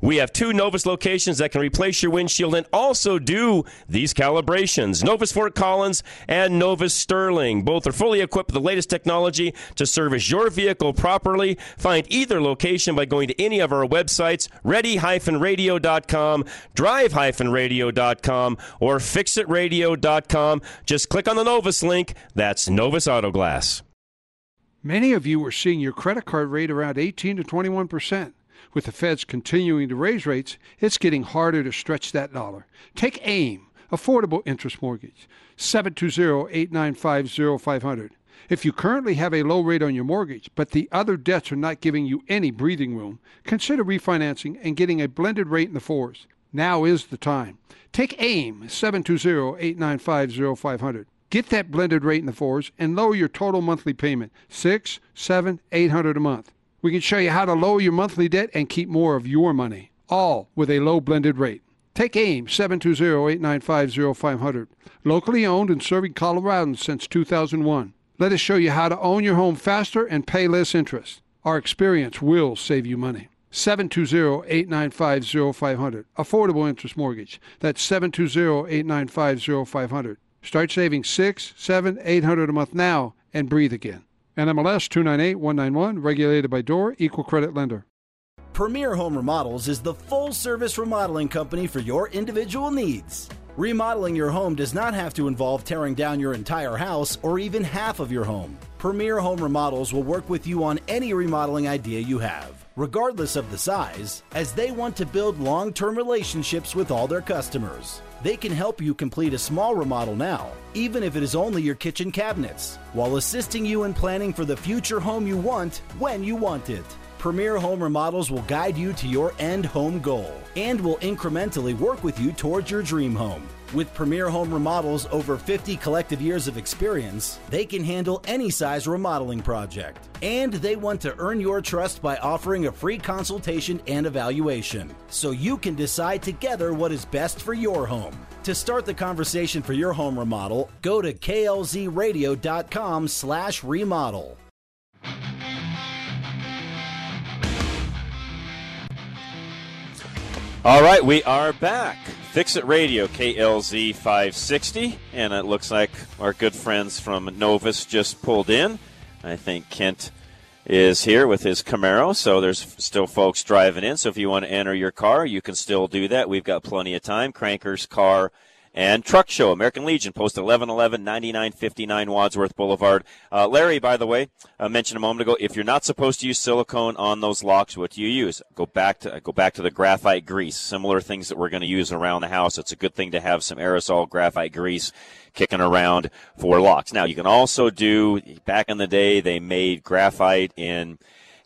We have two Novus locations that can replace your windshield and also do these calibrations Novus Fort Collins and Novus Sterling. Both are fully equipped with the latest technology to service your vehicle properly. Find either location by going to any of our websites ready-radio.com, drive-radio.com, or fixitradio.com. Just click on the Novus link. That's Novus Auto Glass. Many of you are seeing your credit card rate around 18 to 21 percent. With the feds continuing to raise rates, it's getting harder to stretch that dollar. Take AIM, Affordable Interest Mortgage, 720-895-0500. If you currently have a low rate on your mortgage, but the other debts are not giving you any breathing room, consider refinancing and getting a blended rate in the fours. Now is the time. Take AIM, 720-895-0500. Get that blended rate in the fours and lower your total monthly payment, six, seven, eight hundred a month. We can show you how to lower your monthly debt and keep more of your money, all with a low blended rate. Take AIM 720-895-0500. Locally owned and serving Coloradans since 2001. Let us show you how to own your home faster and pay less interest. Our experience will save you money. 720-895-0500. Affordable interest mortgage. That's 720-895-0500. Start saving six, seven, eight hundred a month now and breathe again. NMLS 298191, regulated by DOR, equal credit lender. Premier Home Remodels is the full service remodeling company for your individual needs. Remodeling your home does not have to involve tearing down your entire house or even half of your home. Premier Home Remodels will work with you on any remodeling idea you have, regardless of the size, as they want to build long term relationships with all their customers. They can help you complete a small remodel now, even if it is only your kitchen cabinets, while assisting you in planning for the future home you want when you want it. Premier Home Remodels will guide you to your end home goal and will incrementally work with you towards your dream home. With Premier Home Remodels over 50 collective years of experience, they can handle any size remodeling project. And they want to earn your trust by offering a free consultation and evaluation so you can decide together what is best for your home. To start the conversation for your home remodel, go to klzradio.com/remodel. All right, we are back. Fix It Radio, KLZ 560. And it looks like our good friends from Novus just pulled in. I think Kent is here with his Camaro, so there's still folks driving in. So if you want to enter your car, you can still do that. We've got plenty of time. Crankers Car and Truck Show, American Legion, Post 1111, 9959 Wadsworth Boulevard. Uh, Larry, by the way, I mentioned a moment ago, if you're not supposed to use silicone on those locks, what do you use? Go back to go back to the graphite grease. Similar things that we're going to use around the house. It's a good thing to have some aerosol graphite grease kicking around for locks. Now, you can also do, back in the day, they made graphite in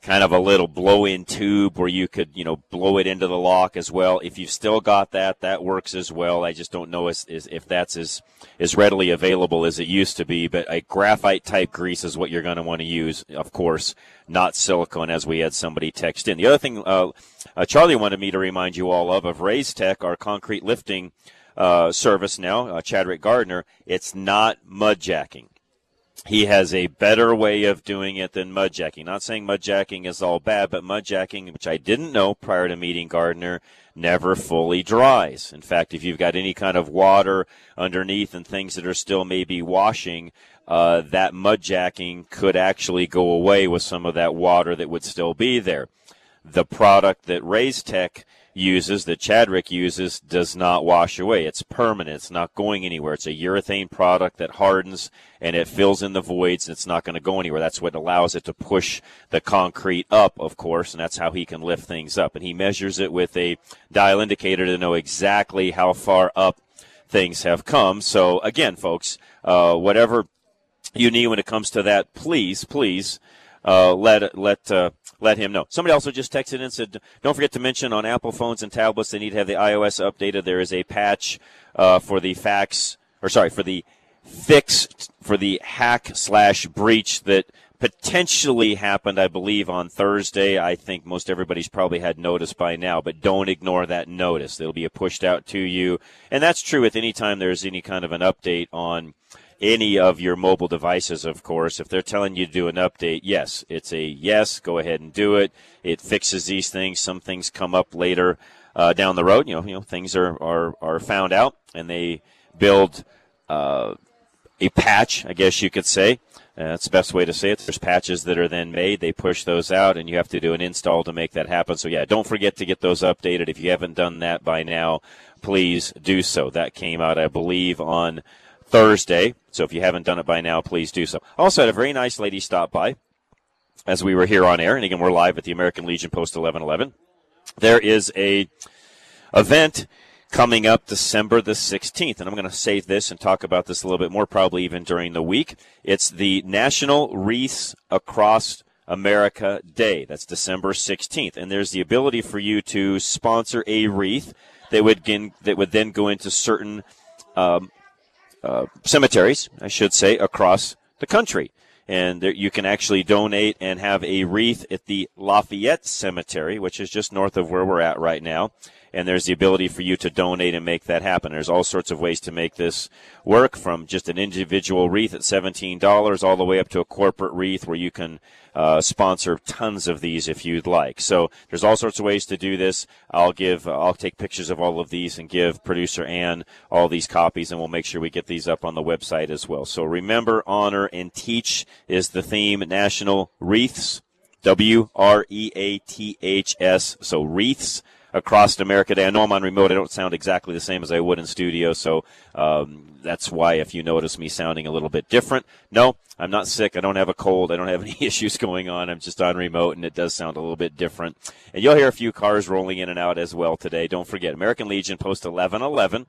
kind of a little blow-in tube where you could, you know, blow it into the lock as well. If you've still got that, that works as well. I just don't know as, as, if that's as, as readily available as it used to be, but a graphite type grease is what you're going to want to use, of course, not silicone as we had somebody text in. The other thing, uh, uh, Charlie wanted me to remind you all of, of Raise Tech, our concrete lifting, uh, service now, uh, Chadrick Gardner, it's not mud jacking he has a better way of doing it than mudjacking. Not saying mudjacking is all bad, but mudjacking, which I didn't know prior to meeting Gardner, never fully dries. In fact, if you've got any kind of water underneath and things that are still maybe washing, uh, that mudjacking could actually go away with some of that water that would still be there. The product that Raise Tech uses, that Chadrick uses, does not wash away. It's permanent. It's not going anywhere. It's a urethane product that hardens and it fills in the voids. It's not going to go anywhere. That's what allows it to push the concrete up, of course, and that's how he can lift things up. And he measures it with a dial indicator to know exactly how far up things have come. So again, folks, uh, whatever you need when it comes to that, please, please uh, let let uh, let him know. Somebody also just texted and said, "Don't forget to mention on Apple phones and tablets they need to have the iOS updated. There is a patch uh, for the fax, or sorry, for the fix for the hack slash breach that potentially happened, I believe, on Thursday. I think most everybody's probably had notice by now, but don't ignore that notice. It'll be pushed out to you. And that's true with any time there's any kind of an update on any of your mobile devices, of course. If they're telling you to do an update, yes, it's a yes, go ahead and do it. It fixes these things. Some things come up later uh, down the road. You know, you know, things are, are, are found out and they build uh, a patch, I guess you could say, uh, that's the best way to say it. There's patches that are then made. They push those out, and you have to do an install to make that happen. So, yeah, don't forget to get those updated. If you haven't done that by now, please do so. That came out, I believe, on Thursday. So, if you haven't done it by now, please do so. Also, had a very nice lady stop by as we were here on air. And again, we're live at the American Legion Post 1111. There is a event coming up December the 16th. And I'm going to say this and talk about this a little bit more, probably even during the week. It's the National Wreaths Across America Day. That's December 16th. And there's the ability for you to sponsor a wreath that would, that would then go into certain um, uh, cemeteries, I should say, across the country. And there, you can actually donate and have a wreath at the Lafayette Cemetery, which is just north of where we're at right now and there's the ability for you to donate and make that happen. There's all sorts of ways to make this work from just an individual wreath at $17 all the way up to a corporate wreath where you can uh, sponsor tons of these if you'd like. So there's all sorts of ways to do this. I'll give, I'll take pictures of all of these and give producer Ann all these copies, and we'll make sure we get these up on the website as well. So remember, honor, and teach is the theme. National Wreaths, W R E A T H S. So wreaths across America Day. I know I'm on remote. I don't sound exactly the same as I would in studio, so um, that's why if you notice me sounding a little bit different, no, I'm not sick. I don't have a cold. I don't have any issues going on. I'm just on remote, and it does sound a little bit different. And you'll hear a few cars rolling in and out as well today. Don't forget, American Legion Post 1111.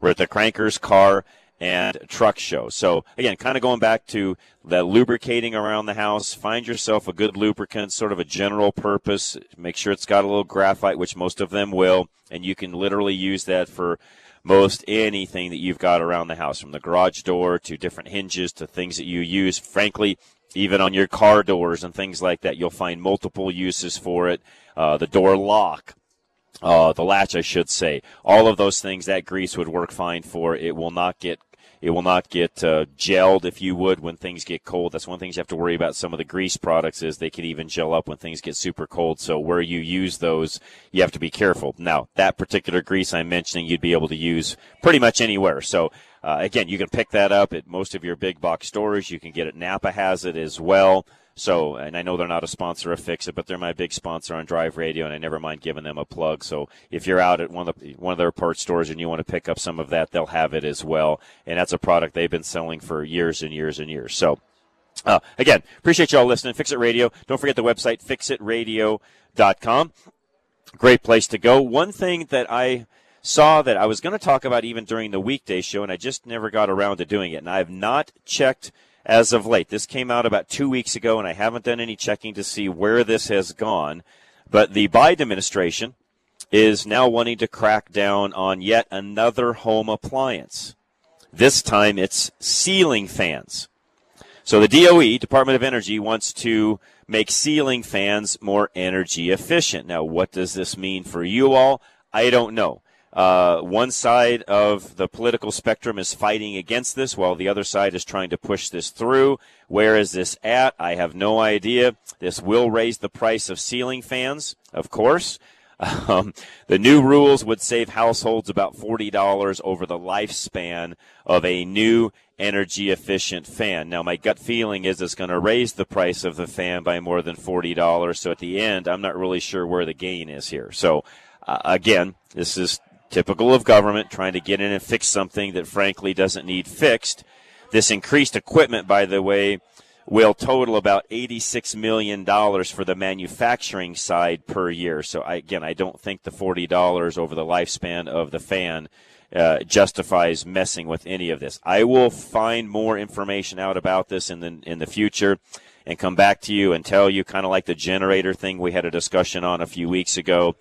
We're at the Crankers Car and truck show. So again, kind of going back to the lubricating around the house, find yourself a good lubricant, sort of a general purpose. Make sure it's got a little graphite, which most of them will, and you can literally use that for most anything that you've got around the house, from the garage door to different hinges to things that you use. Frankly, even on your car doors and things like that, you'll find multiple uses for it. Uh, the door lock uh, the latch, I should say. All of those things that grease would work fine for. It will not get it will not get uh, gelled if you would when things get cold. That's one thing you have to worry about. Some of the grease products is they can even gel up when things get super cold. So where you use those, you have to be careful. Now that particular grease I'm mentioning, you'd be able to use pretty much anywhere. So uh, again, you can pick that up at most of your big box stores. You can get it. Napa has it as well. So, and I know they're not a sponsor of Fix It, but they're my big sponsor on Drive Radio, and I never mind giving them a plug. So, if you're out at one of the, one of their parts stores and you want to pick up some of that, they'll have it as well. And that's a product they've been selling for years and years and years. So, uh, again, appreciate y'all listening. Fix It Radio. Don't forget the website, fixitradio.com. Great place to go. One thing that I saw that I was going to talk about even during the weekday show, and I just never got around to doing it. And I have not checked as of late. This came out about two weeks ago, and I haven't done any checking to see where this has gone. But the Biden administration is now wanting to crack down on yet another home appliance. This time it's ceiling fans. So the DOE, Department of Energy, wants to make ceiling fans more energy efficient. Now, what does this mean for you all? I don't know. Uh, one side of the political spectrum is fighting against this, while the other side is trying to push this through. Where is this at? I have no idea. This will raise the price of ceiling fans, of course. Um, the new rules would save households about $40 over the lifespan of a new energy efficient fan. Now, my gut feeling is it's going to raise the price of the fan by more than $40. So at the end, I'm not really sure where the gain is here. So, uh, again, this is typical of government trying to get in and fix something that frankly doesn't need fixed. This increased equipment, by the way, will total about $86 million for the manufacturing side per year. So I, again, I don't think the $40 over the lifespan of the fan uh, justifies messing with any of this. I will find more information out about this in the in the future and come back to you and tell you kind of like the generator thing we had a discussion on a few weeks ago.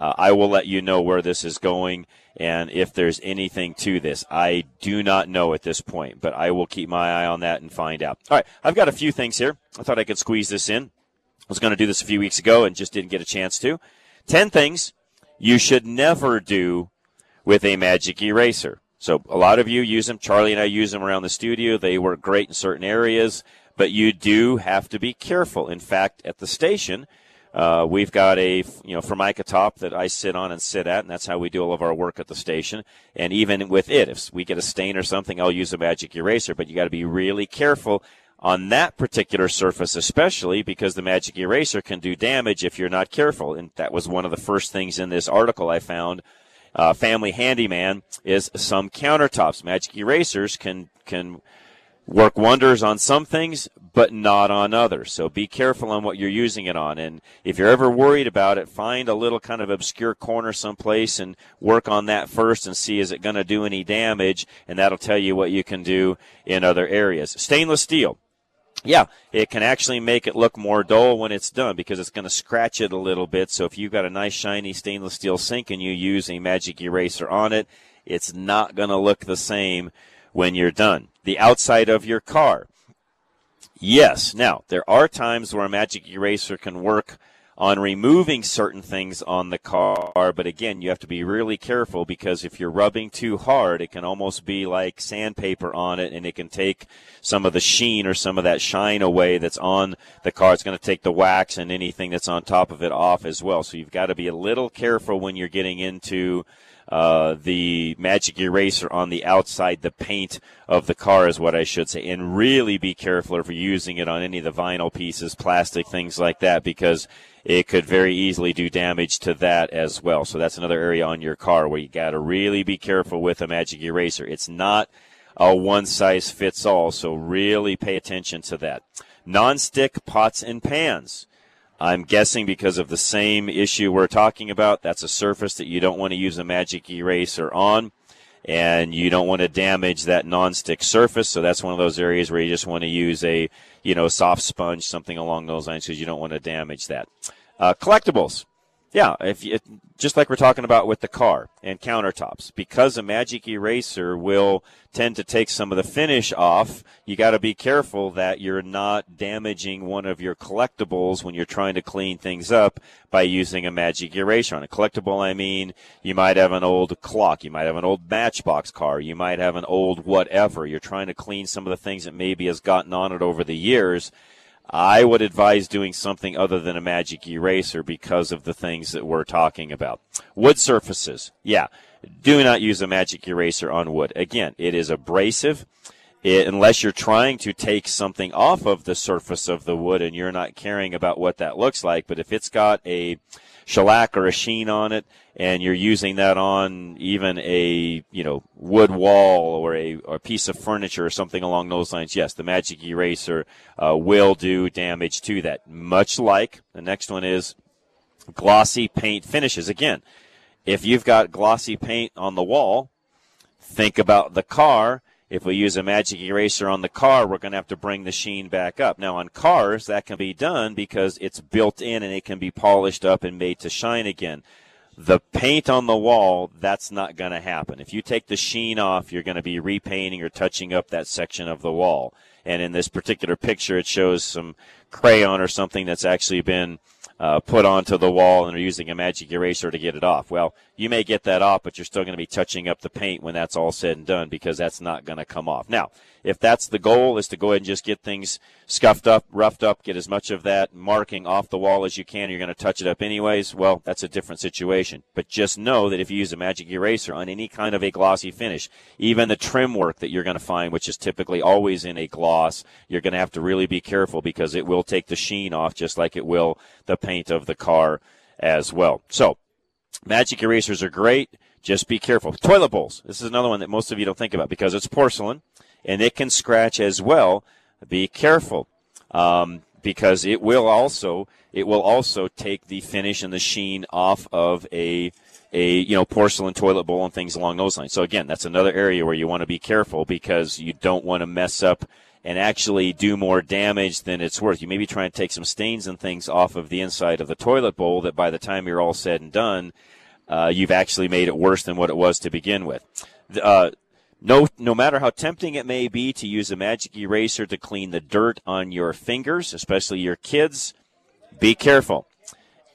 Uh, I will let you know where this is going and if there's anything to this. I do not know at this point, but I will keep my eye on that and find out. All right, I've got a few things here. I thought I could squeeze this in. I was going to do this a few weeks ago and just didn't get a chance to. 10 things you should never do with a magic eraser. So a lot of you use them. Charlie and I use them around the studio. They work great in certain areas, but you do have to be careful. In fact, at the station, uh, we've got a you know formica top that I sit on and sit at, and that's how we do all of our work at the station. And even with it, if we get a stain or something, I'll use a magic eraser. But you got to be really careful on that particular surface, especially because the magic eraser can do damage if you're not careful. And that was one of the first things in this article I found. Uh, Family Handyman is some countertops. Magic erasers can can work wonders on some things, but not on others. So be careful on what you're using it on. And if you're ever worried about it, find a little kind of obscure corner someplace and work on that first and see is it going to do any damage, and that'll tell you what you can do in other areas. Stainless steel yeah, it can actually make it look more dull when it's done because it's going to scratch it a little bit. So if you've got a nice shiny stainless steel sink and you use a magic eraser on it, it's not going to look the same when you're done. The outside of your car. Yes. Now, there are times where a magic eraser can work on removing certain things on the car. But again, you have to be really careful because if you're rubbing too hard, it can almost be like sandpaper on it and it can take some of the sheen or some of that shine away that's on the car. It's going to take the wax and anything that's on top of it off as well. So you've got to be a little careful when you're getting into uh, the magic eraser on the outside, the paint of the car is what I should say, and really be careful if you're using it on any of the vinyl pieces, plastic things like that, because it could very easily do damage to that as well. So that's another area on your car where you got to really be careful with a magic eraser. It's not a one size fits all, so really pay attention to that. Non-stick pots and pans. I'm guessing because of the same issue we're talking about, that's a surface that you don't want to use a magic eraser on and you don't want to damage that non-stick surface. So that's one of those areas where you just want to use a, you know, soft sponge, something along those lines, because you don't want to damage that. Uh, collectibles. Yeah, if you, just like we're talking about with the car and countertops, because a magic eraser will tend to take some of the finish off, you got to be careful that you're not damaging one of your collectibles when you're trying to clean things up by using a magic eraser. On a collectible, I mean, you might have an old clock, you might have an old matchbox car, you might have an old whatever. You're trying to clean some of the things that maybe has gotten on it over the years I would advise doing something other than a magic eraser because of the things that we're talking about. Wood surfaces. Yeah. Do not use a magic eraser on wood. Again, it is abrasive. It, unless you're trying to take something off of the surface of the wood and you're not caring about what that looks like. But if it's got a shellac or a sheen on it, and you're using that on even a you know wood wall or a, or a piece of furniture or something along those lines, yes, the magic eraser uh, will do damage to that. Much like the next one is glossy paint finishes. Again, if you've got glossy paint on the wall, think about the car if we use a magic eraser on the car, we're going to have to bring the sheen back up. Now, on cars, that can be done because it's built in and it can be polished up and made to shine again. The paint on the wall, that's not going to happen. If you take the sheen off, you're going to be repainting or touching up that section of the wall. And in this particular picture, it shows some crayon or something that's actually been uh, put onto the wall and they're using a magic eraser to get it off. Well, you may get that off, but you're still going to be touching up the paint when that's all said and done because that's not going to come off. Now, if that's the goal is to go ahead and just get things scuffed up, roughed up, get as much of that marking off the wall as you can, you're going to touch it up anyways, well, that's a different situation. But just know that if you use a magic eraser on any kind of a glossy finish, even the trim work that you're going to find, which is typically always in a gloss, you're going to have to really be careful because it will take the sheen off just like it will the paint of the car as well. So, magic erasers are great. Just be careful. Toilet bowls. This is another one that most of you don't think about because it's porcelain and it can scratch as well. Be careful. Um, because it will also it will also take the finish and the sheen off of a a you know porcelain toilet bowl and things along those lines. So again, that's another area where you want to be careful because you don't want to mess up and actually do more damage than it's worth. You maybe try and take some stains and things off of the inside of the toilet bowl that by the time you're all said and done, uh, you've actually made it worse than what it was to begin with. Uh, no, no matter how tempting it may be to use a magic eraser to clean the dirt on your fingers, especially your kids, be careful.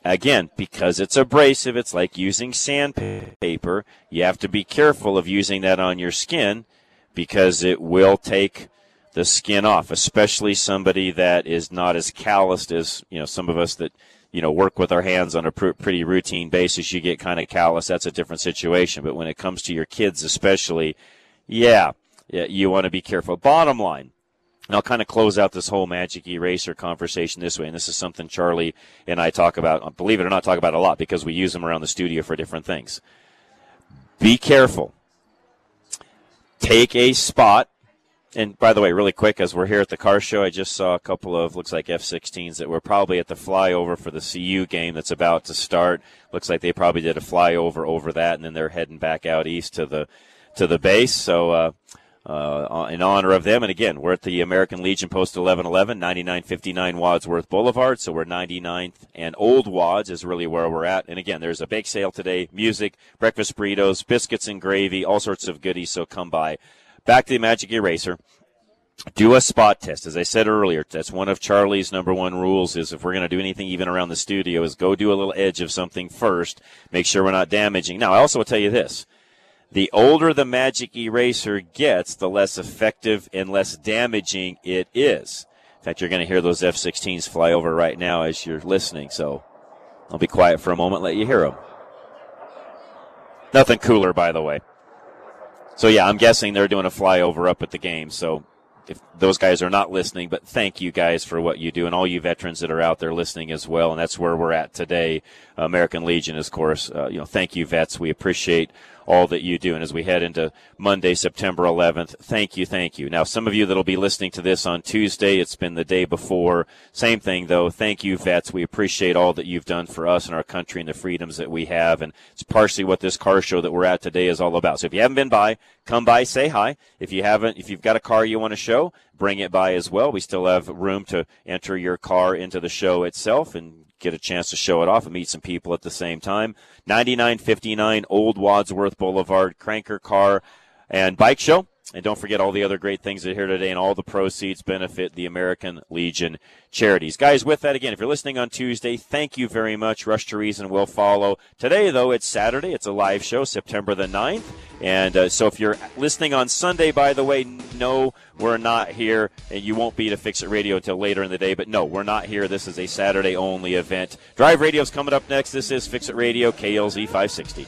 Again, because it's abrasive, it's like using sandpaper. You have to be careful of using that on your skin because it will take the skin off, especially somebody that is not as calloused as, you know, some of us that, you know, work with our hands on a pr- pretty routine basis. You get kind of callous. That's a different situation. But when it comes to your kids, especially, yeah, yeah you want to be careful. Bottom line, and I'll kind of close out this whole magic eraser conversation this way. And this is something Charlie and I talk about, uh, believe it or not, talk about a lot because we use them around the studio for different things. Be careful. Take a spot. And by the way, really quick, as we're here at the car show, I just saw a couple of, looks like F 16s that were probably at the flyover for the CU game that's about to start. Looks like they probably did a flyover over that, and then they're heading back out east to the, to the base. So, uh, uh, in honor of them. And again, we're at the American Legion Post 1111, 9959 Wadsworth Boulevard. So we're 99th and Old Wads is really where we're at. And again, there's a bake sale today, music, breakfast burritos, biscuits and gravy, all sorts of goodies. So come by. Back to the Magic Eraser. Do a spot test. As I said earlier, that's one of Charlie's number one rules is if we're going to do anything even around the studio is go do a little edge of something first. Make sure we're not damaging. Now, I also will tell you this the older the magic eraser gets, the less effective and less damaging it is. In fact, you're going to hear those F 16s fly over right now as you're listening, so I'll be quiet for a moment, let you hear them. Nothing cooler, by the way. So, yeah, I'm guessing they're doing a flyover up at the game, so if those guys are not listening, but thank you guys for what you do and all you veterans that are out there listening as well. And that's where we're at today. American Legion, of course. Uh, you know, thank you, vets. We appreciate all that you do. And as we head into Monday, September 11th, thank you, thank you. Now, some of you that'll be listening to this on Tuesday, it's been the day before. Same thing though. Thank you, vets. We appreciate all that you've done for us and our country and the freedoms that we have. And it's partially what this car show that we're at today is all about. So if you haven't been by, come by, say hi. If you haven't, if you've got a car you want to show, bring it by as well. We still have room to enter your car into the show itself and get a chance to show it off and meet some people at the same time. 9959 Old Wadsworth Boulevard, Cranker Car and Bike Show. And don't forget all the other great things that are here today, and all the proceeds benefit the American Legion charities. Guys, with that, again, if you're listening on Tuesday, thank you very much. Rush to Reason will follow. Today, though, it's Saturday. It's a live show, September the 9th. And uh, so if you're listening on Sunday, by the way, no, we're not here, and you won't be to Fix It Radio until later in the day. But no, we're not here. This is a Saturday only event. Drive Radio's coming up next. This is Fix It Radio, KLZ 560.